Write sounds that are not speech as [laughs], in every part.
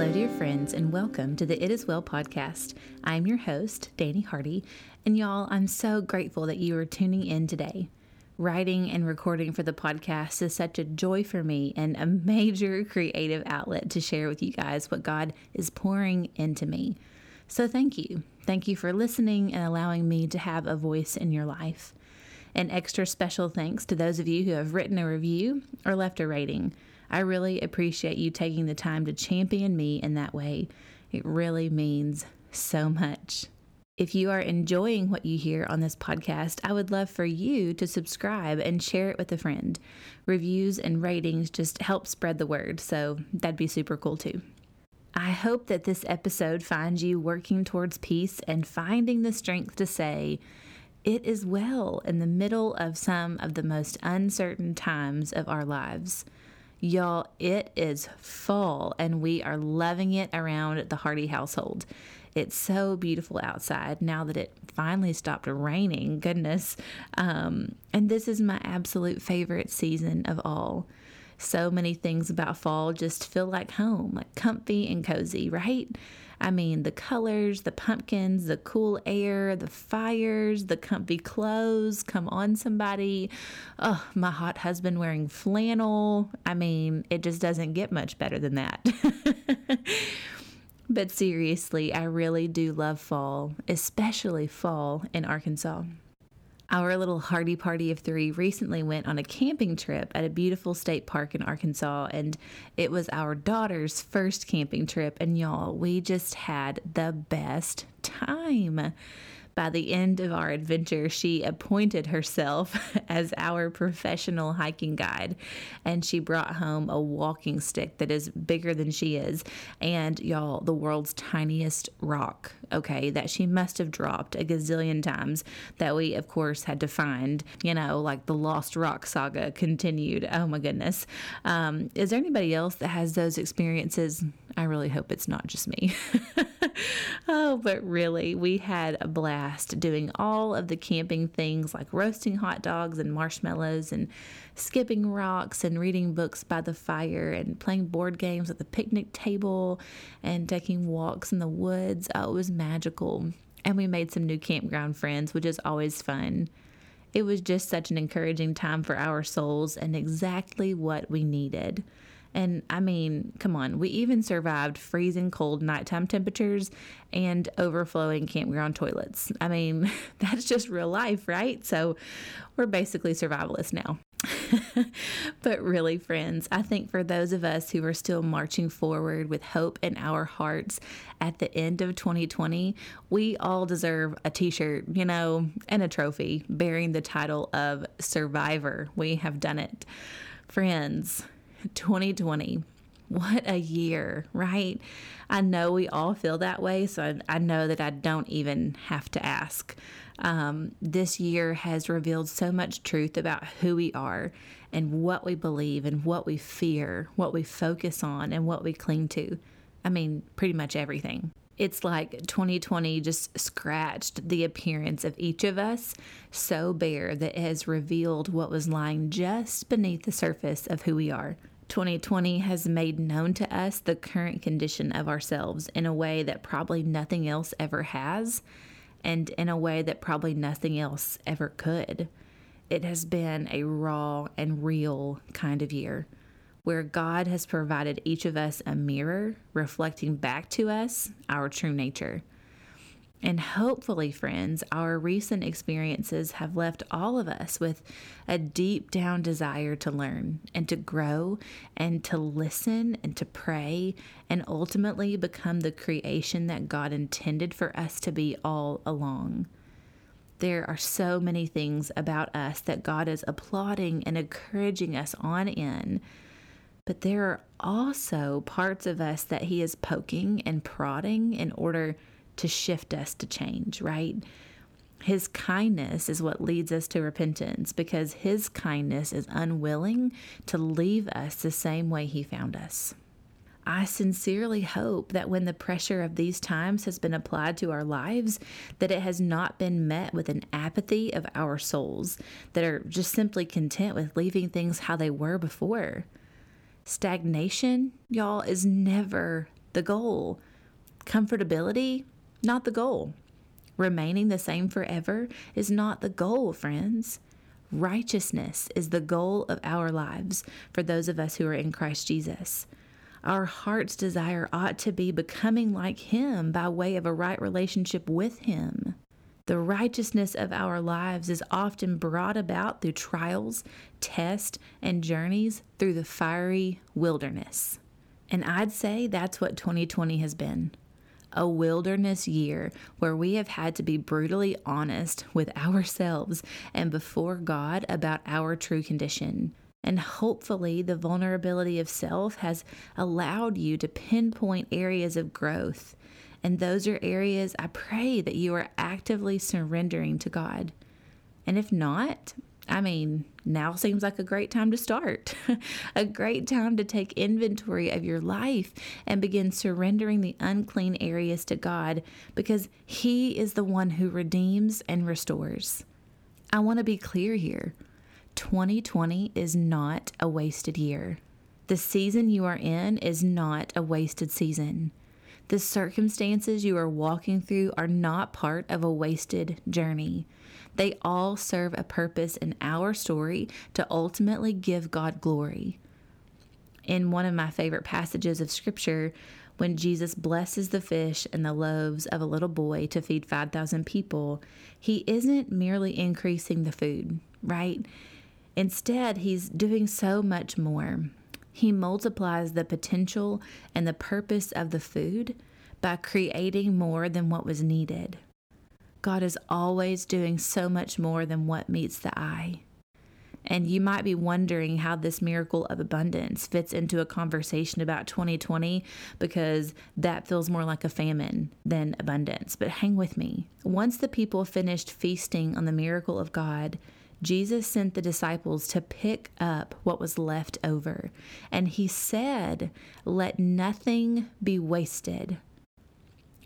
Hello, dear friends, and welcome to the It Is Well podcast. I'm your host, Danny Hardy, and y'all, I'm so grateful that you are tuning in today. Writing and recording for the podcast is such a joy for me and a major [laughs] creative outlet to share with you guys what God is pouring into me. So, thank you. Thank you for listening and allowing me to have a voice in your life. An extra special thanks to those of you who have written a review or left a rating. I really appreciate you taking the time to champion me in that way. It really means so much. If you are enjoying what you hear on this podcast, I would love for you to subscribe and share it with a friend. Reviews and ratings just help spread the word, so that'd be super cool too. I hope that this episode finds you working towards peace and finding the strength to say, It is well in the middle of some of the most uncertain times of our lives. Y'all, it is fall and we are loving it around the Hardy household. It's so beautiful outside now that it finally stopped raining. Goodness. Um, and this is my absolute favorite season of all. So many things about fall just feel like home, like comfy and cozy, right? I mean, the colors, the pumpkins, the cool air, the fires, the comfy clothes. Come on, somebody. Oh, my hot husband wearing flannel. I mean, it just doesn't get much better than that. [laughs] but seriously, I really do love fall, especially fall in Arkansas. Our little Hardy party of three recently went on a camping trip at a beautiful state park in Arkansas, and it was our daughter's first camping trip. And y'all, we just had the best time. By the end of our adventure, she appointed herself [laughs] as our professional hiking guide, and she brought home a walking stick that is bigger than she is, and y'all, the world's tiniest rock, okay, that she must have dropped a gazillion times that we, of course, had to find, you know, like the Lost Rock saga continued. Oh my goodness. Um, is there anybody else that has those experiences? I really hope it's not just me. [laughs] oh, but really, we had a blast doing all of the camping things like roasting hot dogs and marshmallows and skipping rocks and reading books by the fire and playing board games at the picnic table and taking walks in the woods. Oh, it was magical. And we made some new campground friends, which is always fun. It was just such an encouraging time for our souls and exactly what we needed. And I mean, come on, we even survived freezing cold nighttime temperatures and overflowing campground toilets. I mean, [laughs] that's just real life, right? So we're basically survivalists now. [laughs] but really, friends, I think for those of us who are still marching forward with hope in our hearts at the end of 2020, we all deserve a t shirt, you know, and a trophy bearing the title of Survivor. We have done it. Friends, 2020. What a year, right? I know we all feel that way, so I, I know that I don't even have to ask. Um, this year has revealed so much truth about who we are and what we believe and what we fear, what we focus on, and what we cling to. I mean, pretty much everything. It's like 2020 just scratched the appearance of each of us so bare that it has revealed what was lying just beneath the surface of who we are. 2020 has made known to us the current condition of ourselves in a way that probably nothing else ever has, and in a way that probably nothing else ever could. It has been a raw and real kind of year where God has provided each of us a mirror reflecting back to us our true nature. And hopefully, friends, our recent experiences have left all of us with a deep down desire to learn and to grow and to listen and to pray and ultimately become the creation that God intended for us to be all along. There are so many things about us that God is applauding and encouraging us on in. But there are also parts of us that He is poking and prodding in order to shift us to change, right? His kindness is what leads us to repentance because His kindness is unwilling to leave us the same way He found us. I sincerely hope that when the pressure of these times has been applied to our lives, that it has not been met with an apathy of our souls that are just simply content with leaving things how they were before. Stagnation, y'all, is never the goal. Comfortability, not the goal. Remaining the same forever is not the goal, friends. Righteousness is the goal of our lives for those of us who are in Christ Jesus. Our heart's desire ought to be becoming like Him by way of a right relationship with Him. The righteousness of our lives is often brought about through trials, tests, and journeys through the fiery wilderness. And I'd say that's what 2020 has been a wilderness year where we have had to be brutally honest with [laughs] ourselves and before God about our true condition. And hopefully, the vulnerability of self has allowed you to pinpoint areas of growth. And those are areas I pray that you are actively surrendering to God. And if not, I mean, now seems like a great time to start, [laughs] a great time to take inventory of your life and begin surrendering the unclean areas to God because He is the one who redeems and restores. I want to be clear here 2020 is not a wasted year. The season you are in is not a wasted season. The circumstances you are walking through are not part of a wasted journey. They all serve a purpose in our story to ultimately give God glory. In one of my favorite passages of scripture, when Jesus blesses the fish and the loaves of a little boy to feed 5,000 people, he isn't merely increasing the food, right? Instead, he's doing so much more. He multiplies the potential and the purpose of the food by creating more than what was needed. God is always doing so much more than what meets the eye. And you might be wondering how this miracle of abundance fits into a conversation about 2020 because that feels more like a famine than abundance. But hang with me. Once the people finished feasting on the miracle of God, Jesus sent the disciples to pick up what was left over. And he said, Let nothing be wasted.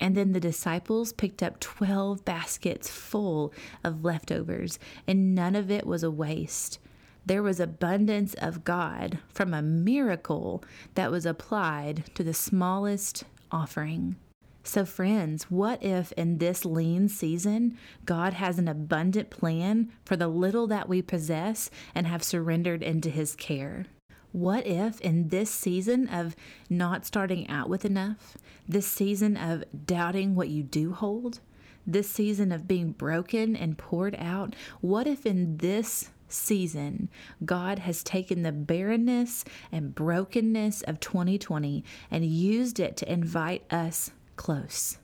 And then the disciples picked up 12 baskets full of leftovers, and none of it was a waste. There was abundance of God from a miracle that was applied to the smallest offering. So, friends, what if in this lean season, God has an abundant plan for the little that we possess and have surrendered into His care? What if in this season of not starting out with enough, this season of doubting what you do hold, this season of being broken and poured out, what if in this season God has taken the barrenness and brokenness of 2020 and used it to invite us close?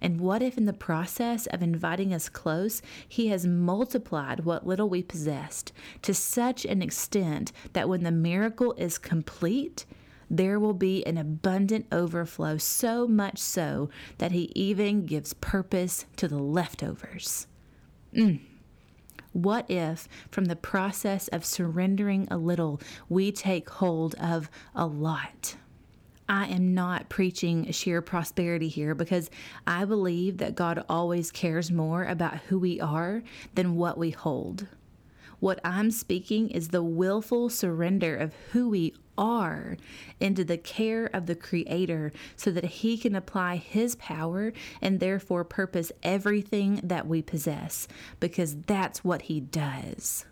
And what if, in the process of inviting us close, He has multiplied what little we possessed to such an extent that when the miracle is complete, there will be an abundant overflow, so much so that He even gives purpose to the leftovers. Mm. What if, from the process of surrendering a little, we take hold of a lot? I am not preaching sheer prosperity here because I believe that God always cares more about who we are than what we hold. What I'm speaking is the willful surrender of who we are into the care of the Creator so that He can apply His power and therefore purpose everything that we possess because that's what He does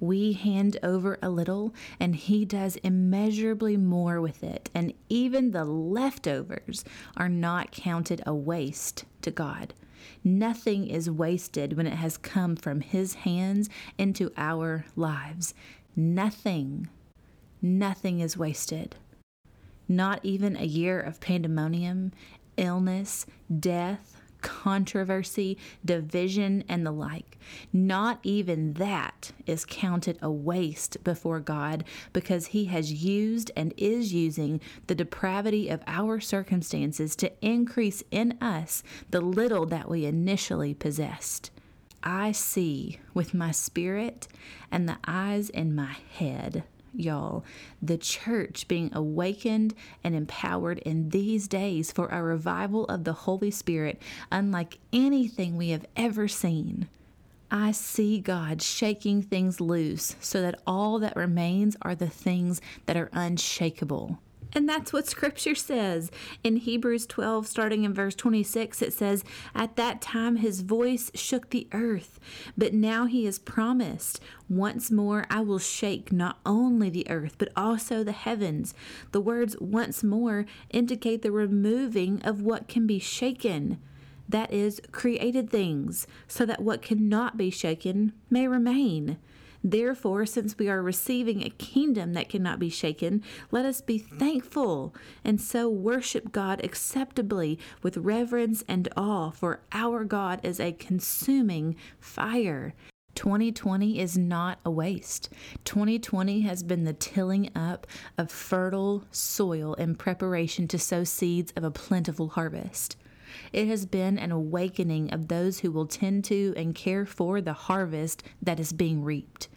we hand over a little, and He does immeasurably more with it. And even the leftovers are not counted a waste to God. Nothing is wasted when it has come from His hands into our lives. Nothing, nothing is wasted. Not even a year of pandemonium, illness, death, controversy, division, and the like. Not even that is counted a waste before God because He has used and is using the depravity of our circumstances to increase in us the little that we initially possessed. I see with my spirit and the eyes in my head y'all, the church being awakened and empowered in these days for a revival of the Holy Spirit unlike anything we have ever seen. I see God shaking things loose so that all that remains are the things that are unshakable. And that's what scripture says. In Hebrews 12, starting in verse 26, it says, At that time his voice shook the earth, but now he has promised, Once more I will shake not only the earth, but also the heavens. The words once more indicate the removing of what can be shaken. That is, created things, so that what cannot be shaken may remain. Therefore, since we are receiving a kingdom that cannot be shaken, let us be thankful and so worship God acceptably with reverence and awe, for our God is a consuming fire. 2020 is not a waste. 2020 has been the tilling up of fertile soil in preparation to sow seeds of a plentiful harvest. It has been an awakening of those who will tend to and care for the harvest that is being reaped.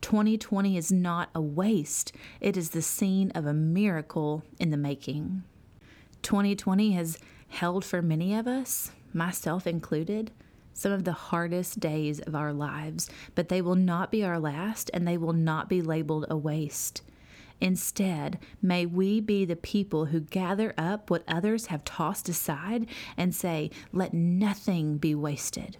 2020 is not a waste, it is the scene of a miracle in the making. 2020 has held for many of us, myself included, some of the hardest days of our lives, but they will not be our last and they will not be labeled a waste. Instead, may we be the people who gather up what others have tossed aside and say, Let nothing be wasted.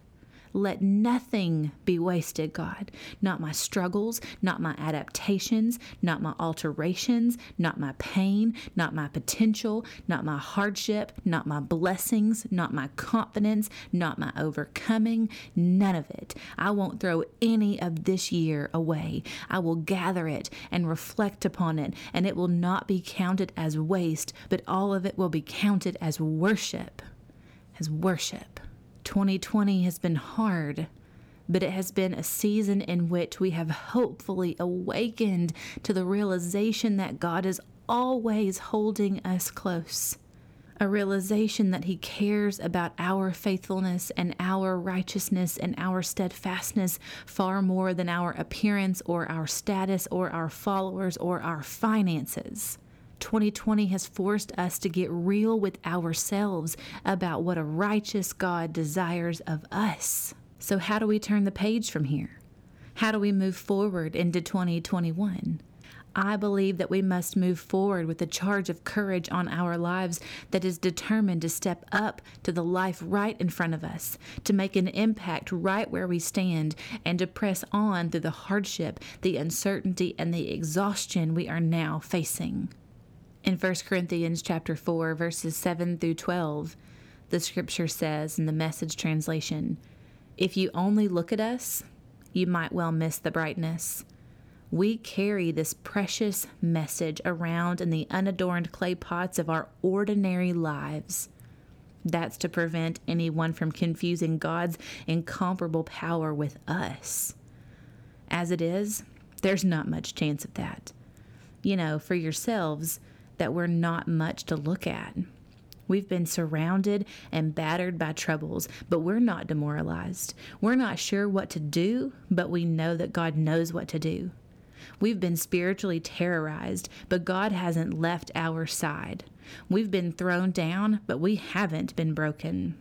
Let nothing be wasted, God. Not my struggles, not my adaptations, not my alterations, not my pain, not my potential, not my hardship, not my blessings, not my confidence, not my overcoming, none of it. I won't throw any of this year away. I will gather it and reflect upon it, and it will not be counted as waste, but all of it will be counted as worship. As worship. 2020 has been hard, but it has been a season in which we have hopefully awakened to the realization that God is always holding us close. A realization that He cares about our faithfulness and our righteousness and our steadfastness far more than our appearance or our status or our followers or our finances. 2020 has forced us to get real with ourselves about what a righteous God desires of us. So, how do we turn the page from here? How do we move forward into 2021? I believe that we must move forward with a charge of courage on our lives that is determined to step up to the life right in front of us, to make an impact right where we stand, and to press on through the hardship, the uncertainty, and the exhaustion we are now facing. In 1 Corinthians chapter 4 verses 7 through 12, the scripture says in the message translation, if you only look at us, you might well miss the brightness. We carry this precious message around in the unadorned clay pots of our ordinary lives. That's to prevent anyone from confusing God's incomparable power with us. As it is, there's not much chance of that. You know, for yourselves, that we're not much to look at. We've been surrounded and battered by troubles, but we're not demoralized. We're not sure what to do, but we know that God knows what to do. We've been spiritually terrorized, but God hasn't left our side. We've been thrown down, but we haven't been broken.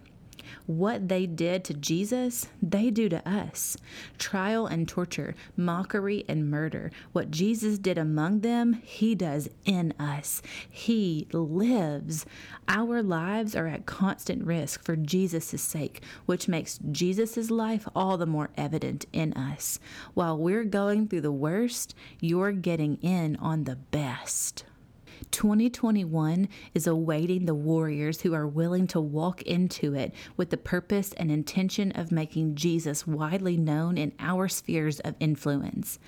What they did to Jesus, they do to us. Trial and torture, mockery and murder. What Jesus did among them, he does in us. He lives. Our lives are at constant risk for Jesus' sake, which makes Jesus' life all the more evident in us. While we're going through the worst, you're getting in on the best. 2021 is awaiting the warriors who are willing to walk into it with the purpose and intention of making Jesus widely known in our spheres of influence.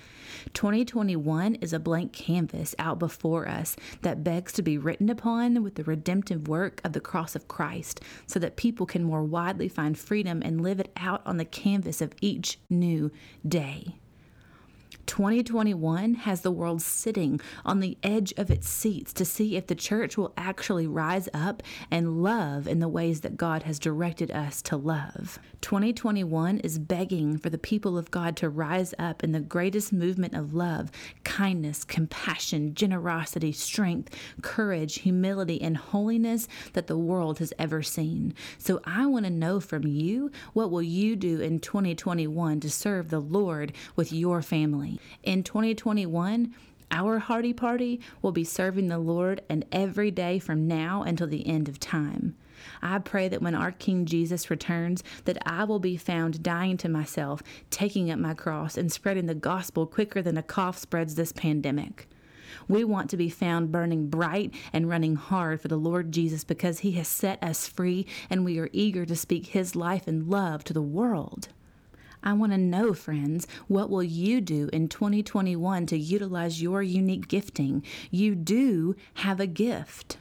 2021 is a blank canvas out before us that begs to be written upon with the redemptive work of the cross of Christ so that people can more widely find freedom and live it out on the canvas of each new day. 2021 has the world sitting on the edge of its seats to see if the church will actually rise up and love in the ways that God has directed us to love. 2021 is begging for the people of God to rise up in the greatest movement of love, kindness, compassion, generosity, strength, courage, humility, and holiness that the world has ever seen. So I want to know from you what will you do in 2021 to serve the Lord with your family? In 2021, Our Hardy Party will be serving the Lord and every day from now until the end of time. I pray that when our King Jesus returns, that I will be found dying to myself, taking up my cross, and spreading the gospel quicker than a cough spreads this pandemic. We want to be found burning bright and running hard for the Lord Jesus because he has set us free and we are eager to speak his life and love to the world. I want to know, friends, what will you do in 2021 to utilize your unique gifting? You do have a gift.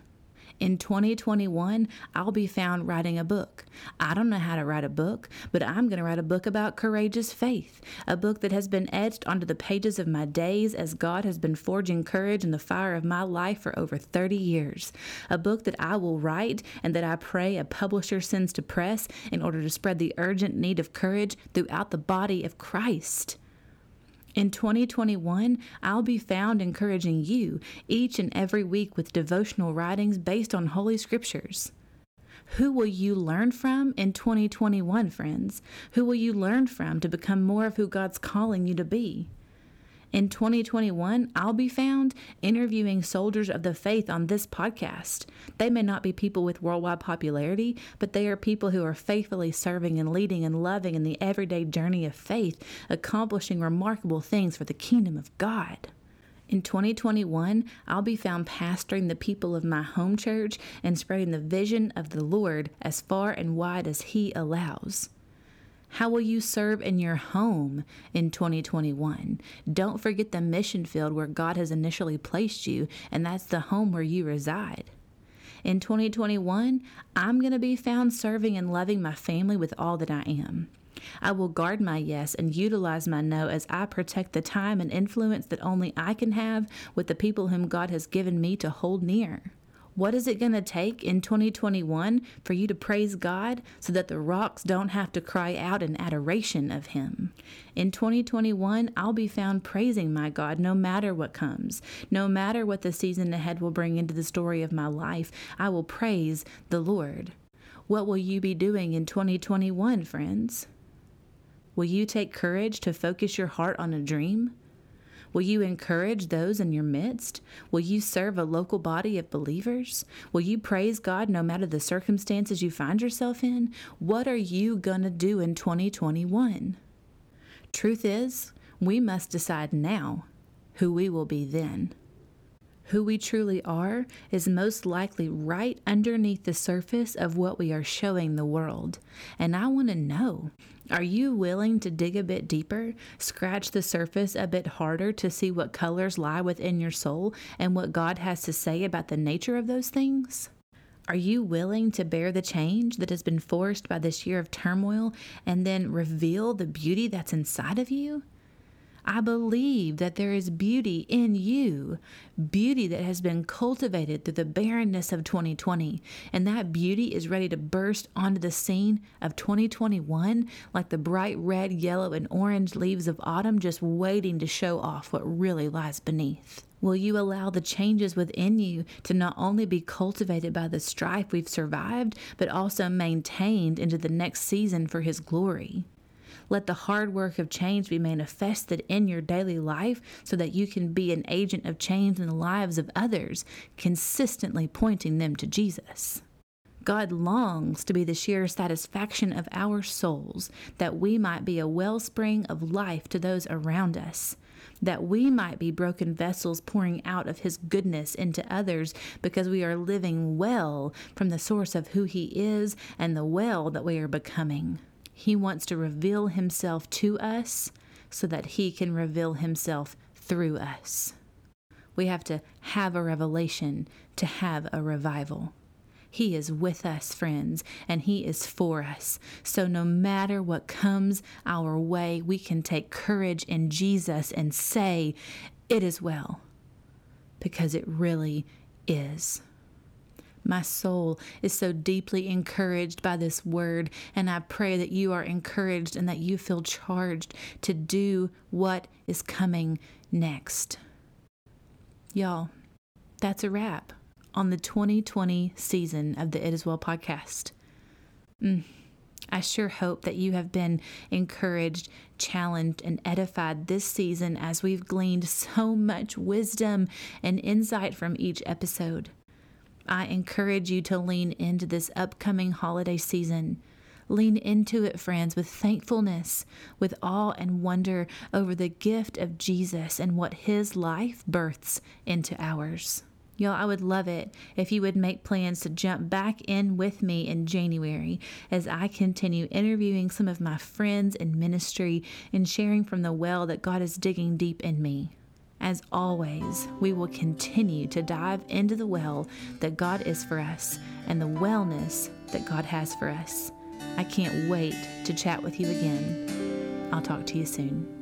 In 2021, I'll be found writing a book. I don't know how to write a book, but I'm going to write a book about courageous faith, a book that has been etched onto the pages of my days as God has been forging courage in the fire of my life for over 30 years. A book that I will write and that I pray a publisher sends to press in order to spread the urgent need of courage throughout the body of Christ. In 2021, I'll be found encouraging you each and every week with devotional writings based on Holy Scriptures. Who will you learn from in 2021, friends? Who will you learn from to become more of who God's calling you to be? In 2021, I'll be found interviewing soldiers of the faith on this podcast. They may not be people with worldwide popularity, but they are people who are faithfully serving and leading and loving in the everyday journey of faith, accomplishing remarkable things for the kingdom of God. In 2021, I'll be found pastoring the people of my home church and spreading the vision of the Lord as far and wide as He allows. How will you serve in your home in 2021? Don't forget the mission field where God has initially placed you, and that's the home where you reside. In 2021, I'm going to be found serving and loving my family with all that I am. I will guard my yes and utilize my no as I protect the time and influence that only I can have with the people whom God has given me to hold near. What is it going to take in 2021 for you to praise God so that the rocks don't have to cry out in adoration of Him? In 2021, I'll be found praising my God no matter what comes. No matter what the season ahead will bring into the story of my life, I will praise the Lord. What will you be doing in 2021, friends? Will you take courage to focus your heart on a dream? Will you encourage those in your midst? Will you serve a local body of believers? Will you praise God no matter the circumstances you find yourself in? What are you going to do in 2021? Truth is, we must decide now who we will be then. Who we truly are is most likely right underneath the surface of what we are showing the world. And I want to know are you willing to dig a bit deeper, scratch the surface a bit harder to see what colors lie within your soul and what God has to say about the nature of those things? Are you willing to bear the change that has been forced by this year of turmoil and then reveal the beauty that's inside of you? I believe that there is beauty in you, beauty that has been cultivated through the barrenness of 2020. And that beauty is ready to burst onto the scene of 2021 like the bright red, yellow, and orange leaves of autumn, just waiting to show off what really lies beneath. Will you allow the changes within you to not only be cultivated by the strife we've survived, but also maintained into the next season for His glory? Let the hard work of change be manifested in your daily life so that you can be an agent of change in the lives of others, consistently pointing them to Jesus. God longs to be the sheer satisfaction of our souls, that we might be a wellspring of life to those around us, that we might be broken vessels pouring out of His goodness into others because we are living well from the source of who He is and the well that we are becoming. He wants to reveal himself to us so that he can reveal himself through us. We have to have a revelation to have a revival. He is with us, friends, and He is for us. So, no matter what comes our way, we can take courage in Jesus and say, It is well, because it really is. My soul is so deeply encouraged by this word, and I pray that you are encouraged and that you feel charged to do what is coming next. Y'all, that's a wrap on the 2020 season of the It Is Well podcast. Mm. I sure hope that you have been encouraged, challenged, and edified this season as we've gleaned so much wisdom and insight from each episode. I encourage you to lean into this upcoming holiday season. Lean into it, friends, with thankfulness, with awe and wonder over the gift of Jesus and what his life births into ours. Y'all, I would love it if you would make plans to jump back in with me in January as I continue interviewing some of my friends in ministry and sharing from the well that God is digging deep in me. As always, we will continue to dive into the well that God is for us and the wellness that God has for us. I can't wait to chat with you again. I'll talk to you soon.